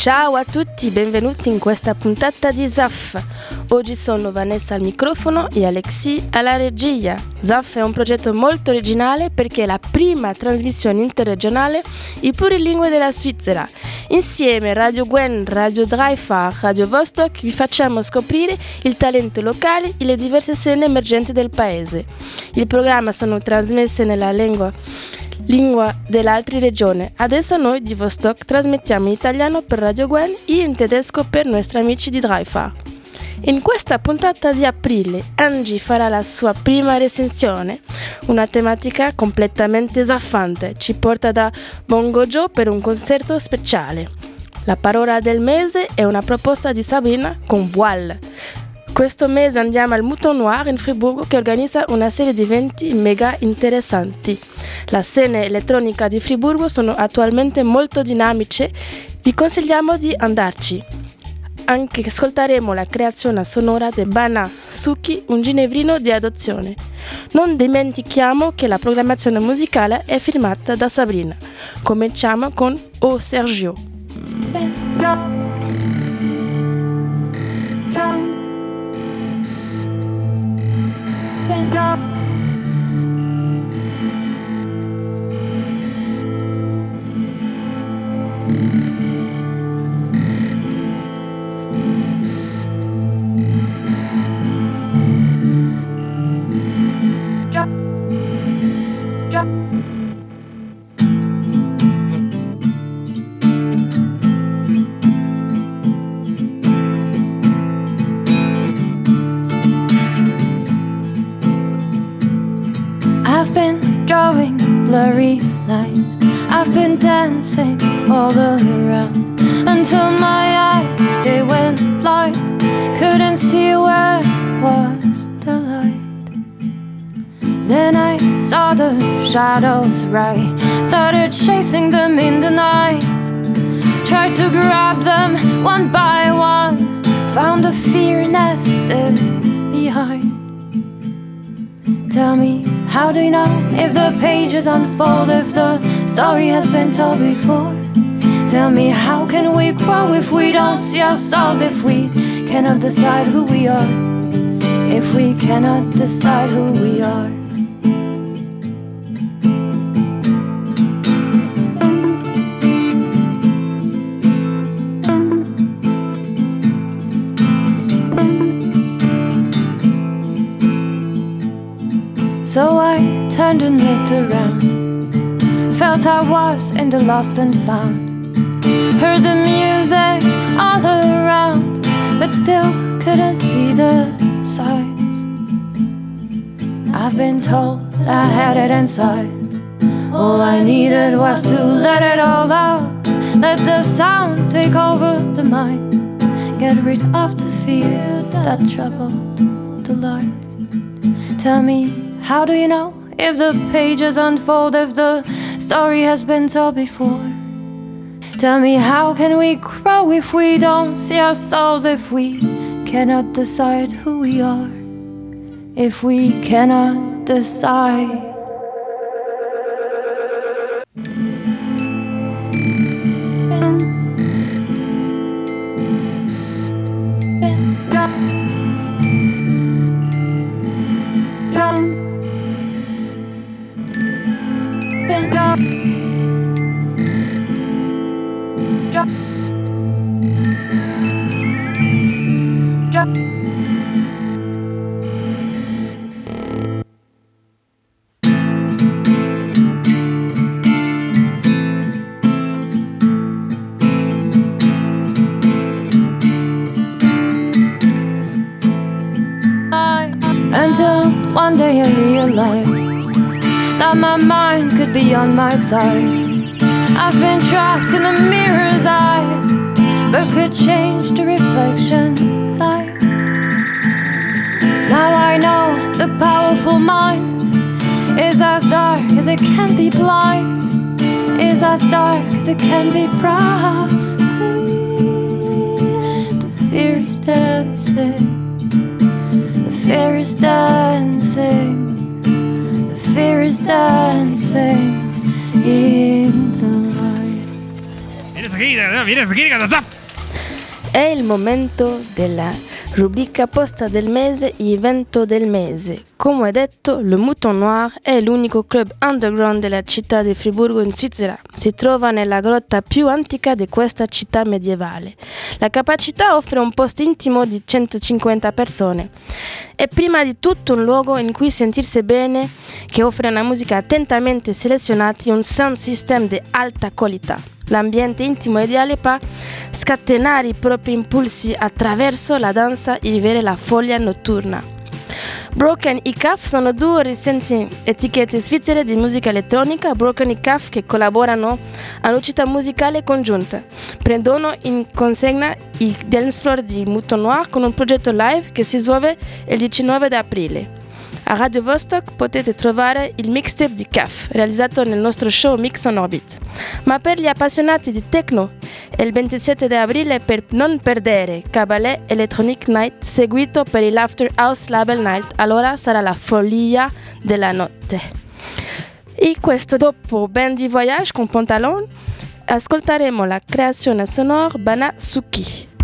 Ciao a tutti, benvenuti in questa puntata di ZAF. Oggi sono Vanessa al microfono e Alexi alla regia. ZAF è un progetto molto originale perché è la prima trasmissione interregionale in plurilingue della Svizzera. Insieme Radio Gwen, Radio Dreifach, Radio Vostok vi facciamo scoprire il talento locale e le diverse scene emergenti del paese. Il programma sono trasmesse nella lingua lingua dell'altra regione. Adesso noi di Vostok trasmettiamo in italiano per Radio Gwen e in tedesco per i nostri amici di Dreifach. In questa puntata di aprile Angie farà la sua prima recensione, una tematica completamente zaffante, ci porta da Bongo Joe per un concerto speciale. La parola del mese è una proposta di Sabrina con Voile. Questo mese andiamo al Mouton Noir in Friburgo che organizza una serie di eventi mega interessanti. La scena elettronica di Friburgo sono attualmente molto dinamiche, vi consigliamo di andarci. Anche ascolteremo la creazione sonora di Bana Suki, un ginevrino di adozione. Non dimentichiamo che la programmazione musicale è firmata da Sabrina. Cominciamo con O Sergio. and up. Blurry lines. I've been dancing all around until my eyes they went blind. Couldn't see where was the light. Then I saw the shadows right. Started chasing them in the night. Tried to grab them one by one. Found the fear nested behind. Tell me, how do you know if the pages unfold, if the story has been told before? Tell me, how can we grow if we don't see ourselves, if we cannot decide who we are? If we cannot decide who we are? So I turned and looked around. Felt I was in the lost and found. Heard the music all around, but still couldn't see the signs. I've been told that I had it inside. All I needed was to let it all out. Let the sound take over the mind. Get rid of the fear that troubled the light. Tell me, how do you know if the pages unfold, if the story has been told before? Tell me, how can we grow if we don't see ourselves, if we cannot decide who we are? If we cannot decide. As it can be blind, is as dark as it can be bright. The fear is dancing. The fear is dancing. The fear is dancing in the light. Vienes aquí, vienes It is a È il momento della rubrica posta del mese evento del mese. Come detto, le Mouton Noir è l'unico club underground della città di Friburgo in Svizzera. Si trova nella grotta più antica di questa città medievale. La capacità offre un posto intimo di 150 persone. È prima di tutto un luogo in cui sentirsi bene, che offre una musica attentamente selezionata e un sound system di alta qualità l'ambiente intimo ideale per scatenare i propri impulsi attraverso la danza e vivere la foglia notturna. Broken e CAF sono due recenti etichette svizzere di musica elettronica, Broken e CAF che collaborano all'uscita musicale congiunta. Prendono in consegna il dance floor di Muto Noir con un progetto live che si svolge il 19 aprile. A Radio Vostok potete trovare il mixtape di CAF, realizzato nel nostro show Mix on Orbit. Ma per gli appassionati di techno, il 27 aprile per non perdere Cabaret Electronic Night, seguito per il After House Label Night, allora sarà la follia della notte. E questo dopo Bandy Voyage con Pantalon, ascolteremo la creazione sonora Bana Suki.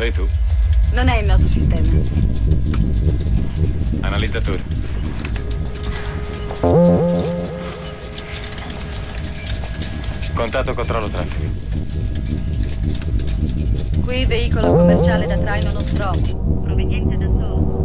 Se non lo sai tu. Non è il nostro sistema. Analizzatore. Contatto controllo traffico. Qui veicolo commerciale da traino Nostromo. Proveniente da Solo.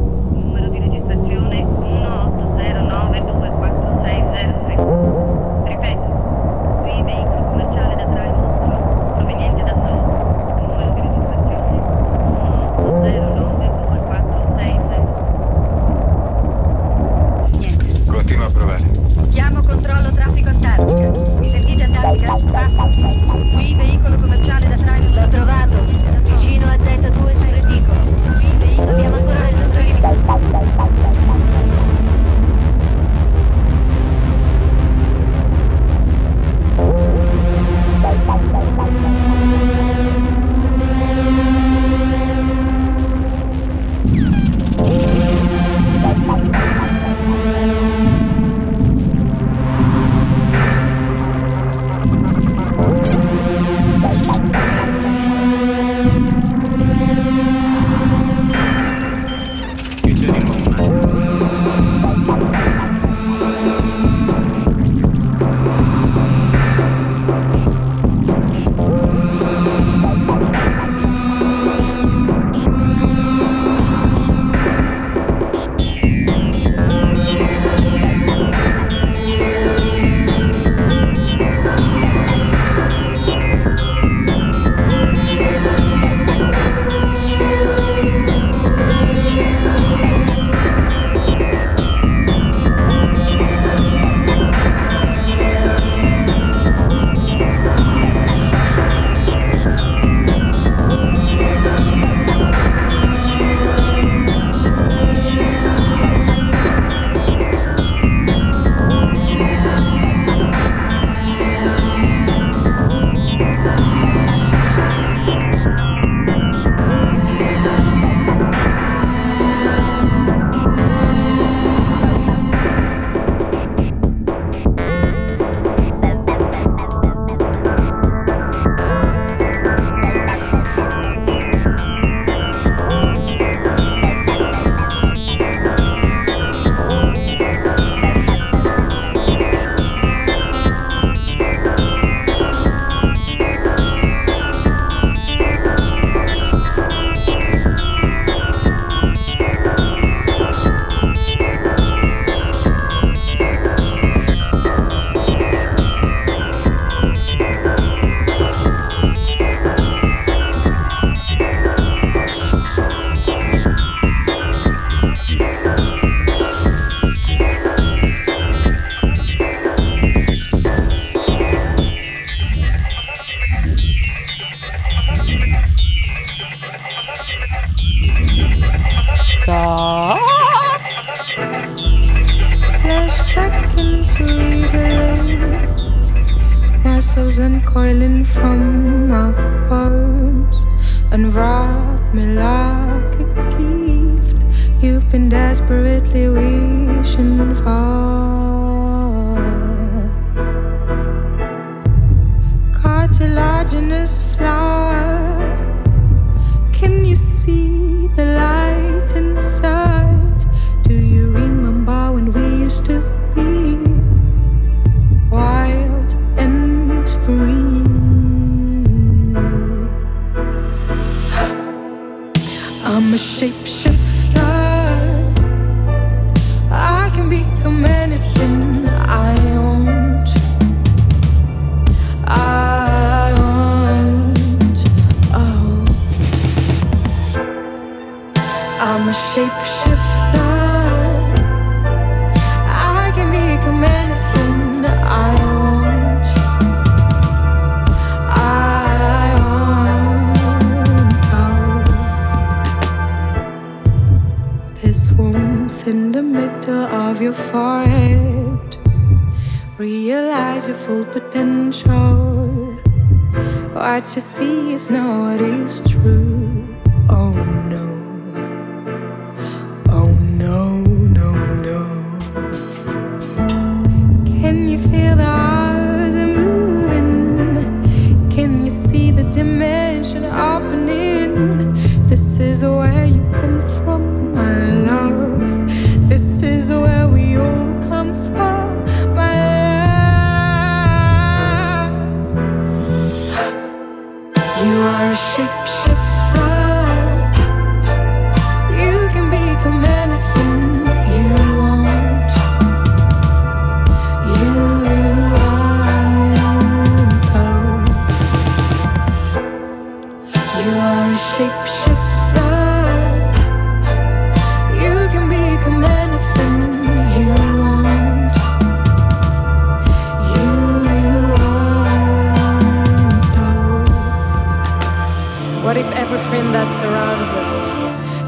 What if everything that surrounds us,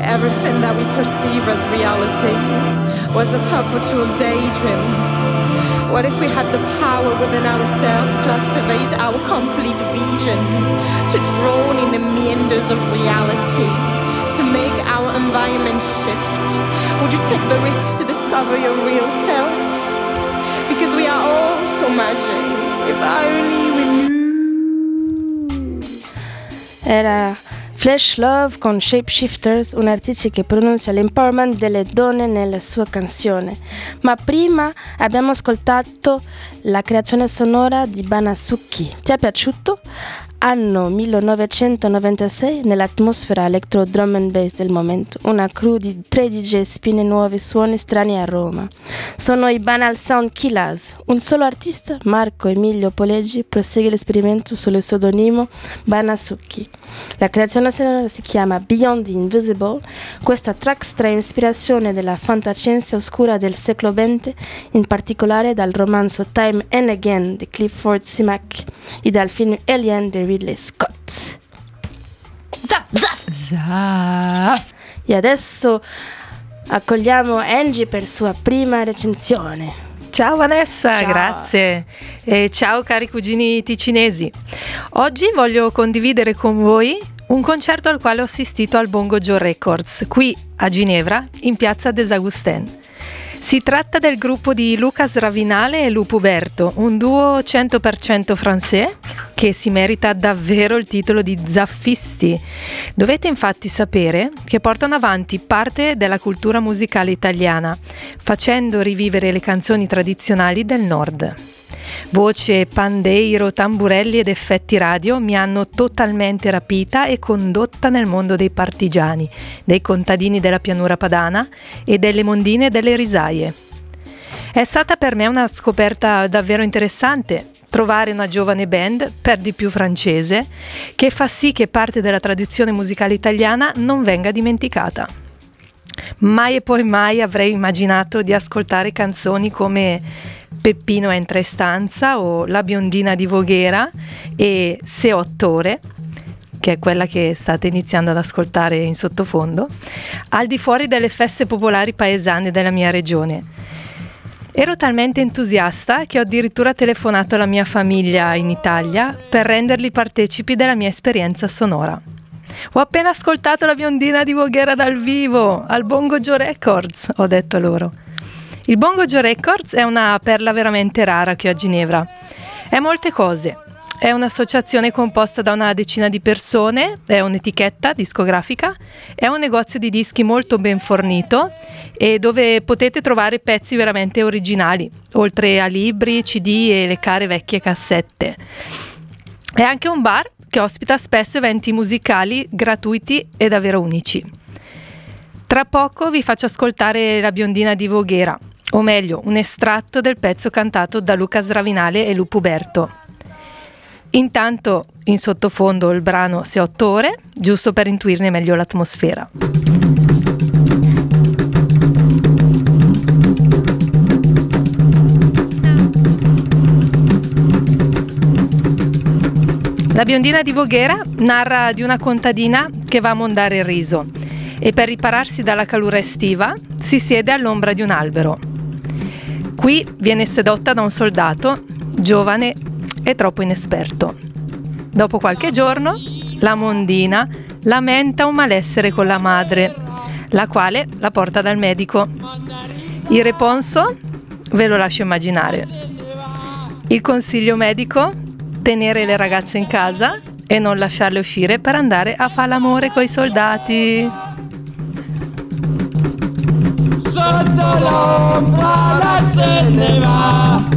everything that we perceive as reality, was a perpetual daydream? What if we had the power within ourselves to activate our complete vision, to drown in the meanders of reality, to make our environment shift? Would you take the risk to discover your real self? Because we are all so magic. If only we Era Flash Love con Shapeshifters, un artista che pronuncia l'empowerment delle donne nella sua canzone. Ma prima abbiamo ascoltato la creazione sonora di Banasuki. Ti è piaciuto? Anno 1996 nell'atmosfera electro drum and bass del momento, una crew di 3 DJ spine nuovi suoni strani a Roma. Sono i Banal Sound Killers. Un solo artista, Marco Emilio Poleggi, prosegue l'esperimento sullo pseudonimo Banasuki. La creazione sonora si chiama Beyond the Invisible. Questa track trae ispirazione dalla fantascienza oscura del secolo XX, in particolare dal romanzo Time and Again di Clifford Simak e dal film Alien di Ridley Scott. E adesso accogliamo Angie per sua prima recensione. Ciao Vanessa, Ciao. grazie. E ciao cari cugini ticinesi. Oggi voglio condividere con voi un concerto al quale ho assistito al Bongo Joe Records, qui a Ginevra, in piazza des Augustins. Si tratta del gruppo di Lucas Ravinale e Lupo Berto, un duo 100% francese che si merita davvero il titolo di zaffisti. Dovete infatti sapere che portano avanti parte della cultura musicale italiana, facendo rivivere le canzoni tradizionali del nord. Voce, pandeiro, tamburelli ed effetti radio mi hanno totalmente rapita e condotta nel mondo dei partigiani, dei contadini della pianura padana e delle mondine delle risaie. È stata per me una scoperta davvero interessante trovare una giovane band, per di più francese, che fa sì che parte della tradizione musicale italiana non venga dimenticata. Mai e poi mai avrei immaginato di ascoltare canzoni come Peppino entra in stanza o La biondina di Voghera e Se otto ore, che è quella che state iniziando ad ascoltare in sottofondo, al di fuori delle feste popolari paesane della mia regione. Ero talmente entusiasta che ho addirittura telefonato alla mia famiglia in Italia per renderli partecipi della mia esperienza sonora. Ho appena ascoltato la biondina di Voghera dal vivo, al Bongo Joe Records, ho detto loro. Il Bongo Joe Records è una perla veramente rara qui a Ginevra. È molte cose. È un'associazione composta da una decina di persone, è un'etichetta discografica, è un negozio di dischi molto ben fornito e dove potete trovare pezzi veramente originali, oltre a libri, CD e le care vecchie cassette. È anche un bar che ospita spesso eventi musicali gratuiti e davvero unici. Tra poco vi faccio ascoltare La biondina di Voghera, o meglio, un estratto del pezzo cantato da Luca Sravinale e Lupo Berto. Intanto in sottofondo il brano Se otto ore, giusto per intuirne meglio l'atmosfera. La biondina di Voghera narra di una contadina che va a mondare il riso e per ripararsi dalla calura estiva si siede all'ombra di un albero. Qui viene sedotta da un soldato, giovane e troppo inesperto. Dopo qualche giorno, la mondina lamenta un malessere con la madre, la quale la porta dal medico. Il reponso ve lo lascio immaginare. Il consiglio medico? Tenere le ragazze in casa e non lasciarle uscire per andare a fare l'amore coi soldati. Sotto l'ombra se ne va.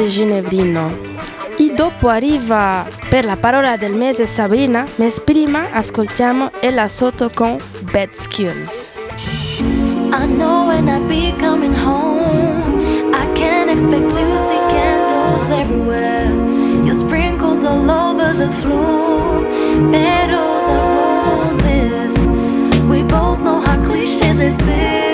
Felicien ginevrino, E dopo arriva per la parola del mese Sabrina, ma prima ascoltiamo Ella Sotto con Bad Skills. I know when I be coming home, I can't expect to see candles everywhere. You're sprinkled all over the floor, petals of roses. We both know how cliche this is.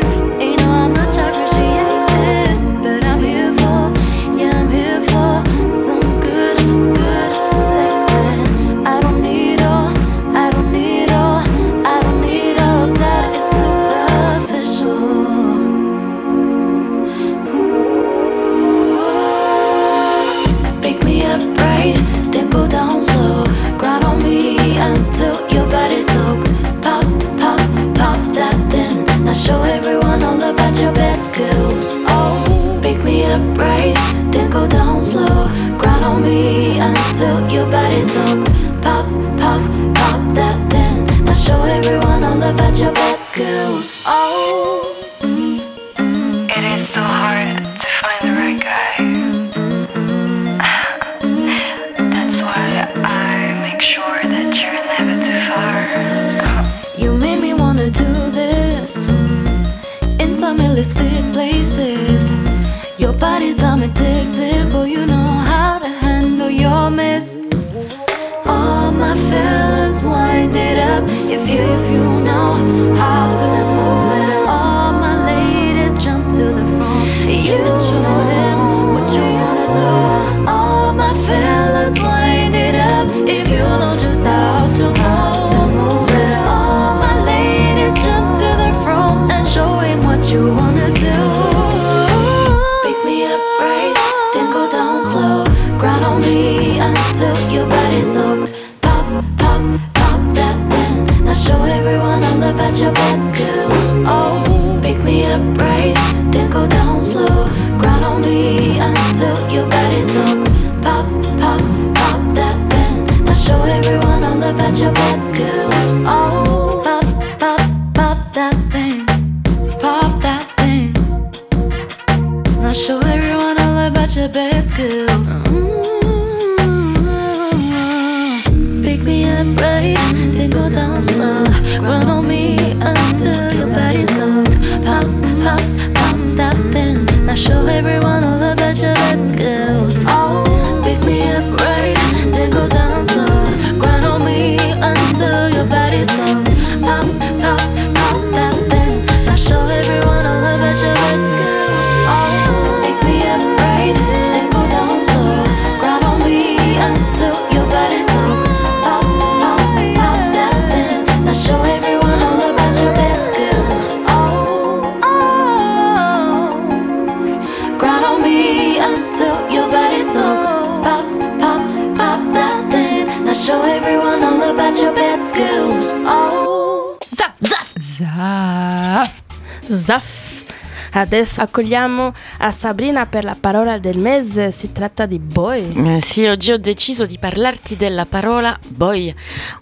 Adesso accogliamo a Sabrina per la parola del mese, si tratta di boy. Eh sì, oggi ho deciso di parlarti della parola boy,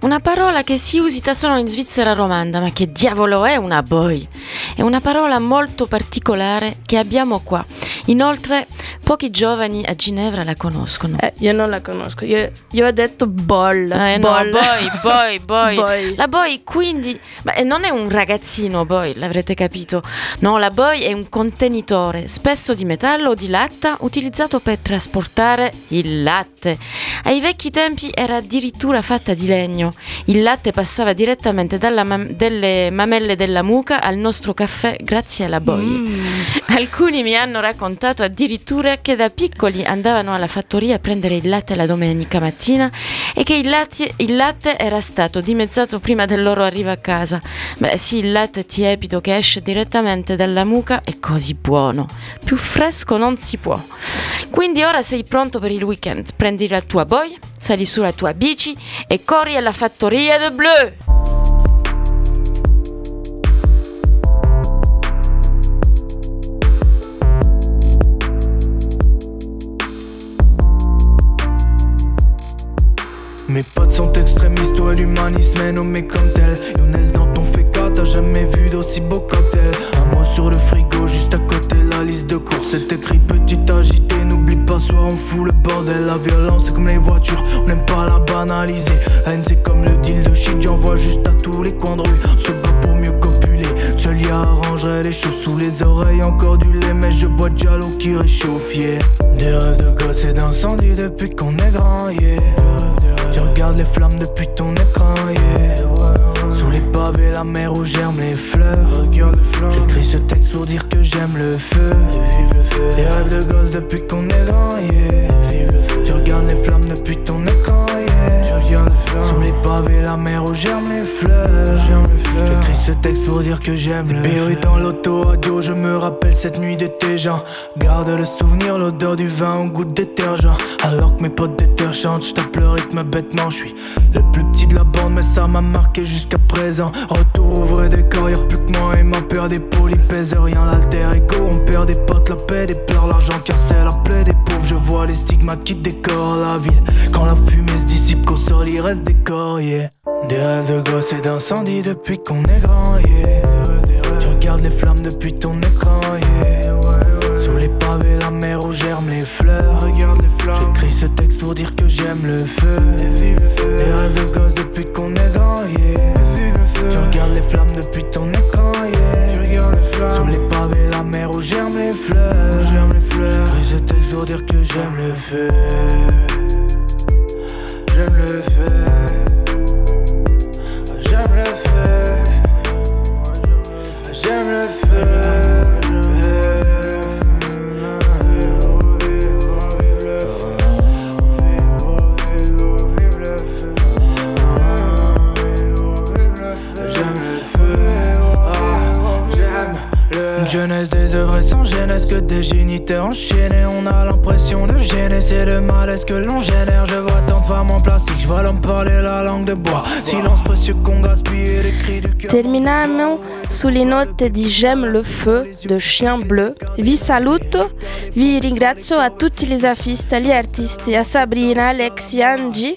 una parola che si usa solo in Svizzera romanda, ma che diavolo è una boy? È una parola molto particolare che abbiamo qua. Inoltre, pochi giovani a Ginevra la conoscono. Eh, io non la conosco, io, io ho detto ball. Eh no, ball. boy, boy, boy. Boy. La boy quindi, ma eh, non è un ragazzino boy, l'avrete capito. No, la boy è un contenitore, spesso di metallo o di latta, utilizzato per trasportare il latte. Ai vecchi tempi era addirittura fatta di legno. Il latte passava direttamente dalle mamelle della mucca al nostro caffè grazie alla boy. Mm. Alcuni mi hanno raccontato addirittura che da piccoli andavano alla fattoria a prendere il latte la domenica mattina e che il latte, il latte era stato dimezzato prima del loro arrivo a casa. Beh sì, il latte tiepido che esce direttamente dalla mucca così buono. Più fresco non si può. Quindi ora sei pronto per il weekend. Prendi la tua boy, sali sulla tua bici e corri alla fattoria de Bleu. Mes potes sont extrémistes, toi l'humanisme est nommé comme tel Younes dans ton féca, t'as jamais vu d'aussi beau cocktail Un mot sur le frigo, juste à côté, la liste de courses. C'est écrit petit agité, n'oublie pas, soir on fout le bordel. La violence, c'est comme les voitures, on n'aime pas la banaliser. Haine, c'est comme le deal de shit, j'envoie juste à tous les coins de rue. Se bat pour mieux copuler. Seul y arrangerait les choses sous les oreilles, encore du lait, mais je bois de l'eau qui réchauffe, yeah. Des rêves de gosse et d'incendie depuis qu'on est grand, yeah. Tu regardes les flammes depuis ton écran, yeah. La mer où germent les fleurs. J'écris ce texte pour dire que j'aime le feu. Des rêves de gosse depuis qu'on est grand, yeah. Tu regardes les flammes depuis ton. Pavés, la mer où germent les fleurs. J'écris ce texte pour dire que j'aime le feu. dans l'auto radio, je me rappelle cette nuit d'été, genre. Garde le souvenir, l'odeur du vin au goût de détergent. Alors que mes potes d'éther chantent, j'tape le rythme bêtement. J'suis le plus petit de la bande, mais ça m'a marqué jusqu'à présent. Retour au vrai décor, y'a plus que moi et ma paire des pèse rien l'alter ego. On perd des potes, la paix, des pleurs, l'argent car c'est la plaie des pauvres. Je vois les stigmates qui décorent la ville. Quand la fumée se dissipe, qu'au sol il reste des corps, yeah. Des rêves de gosse et d'incendie depuis qu'on est grand, yeah. Tu regardes les flammes depuis ton écran, yeah. Sous les pavés, la mer où germent les fleurs. Regarde les flammes. J'écris ce texte pour dire que j'aime le feu. Des rêves de gosse depuis qu'on est grand, yeah. Tu regardes les flammes depuis ton écran, yeah. Sous les pavés, la mer où germent les fleurs. J'écris ce texte pour dire que j'aime le feu. Terminiamo sulle note di J'aime le feu de Chien Bleu. Vi saluto, vi ringrazio a tutti gli afisti, agli artisti, a Sabrina, Alexi, Angie.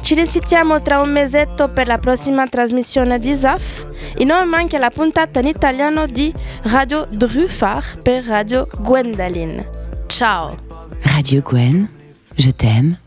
Ci risentiamo tra un mesetto per la prossima trasmissione di ZAF e non manca la puntata in italiano di Radio Druffard per Radio Gwendoline. Ciao Radio Gwen, je t'aime,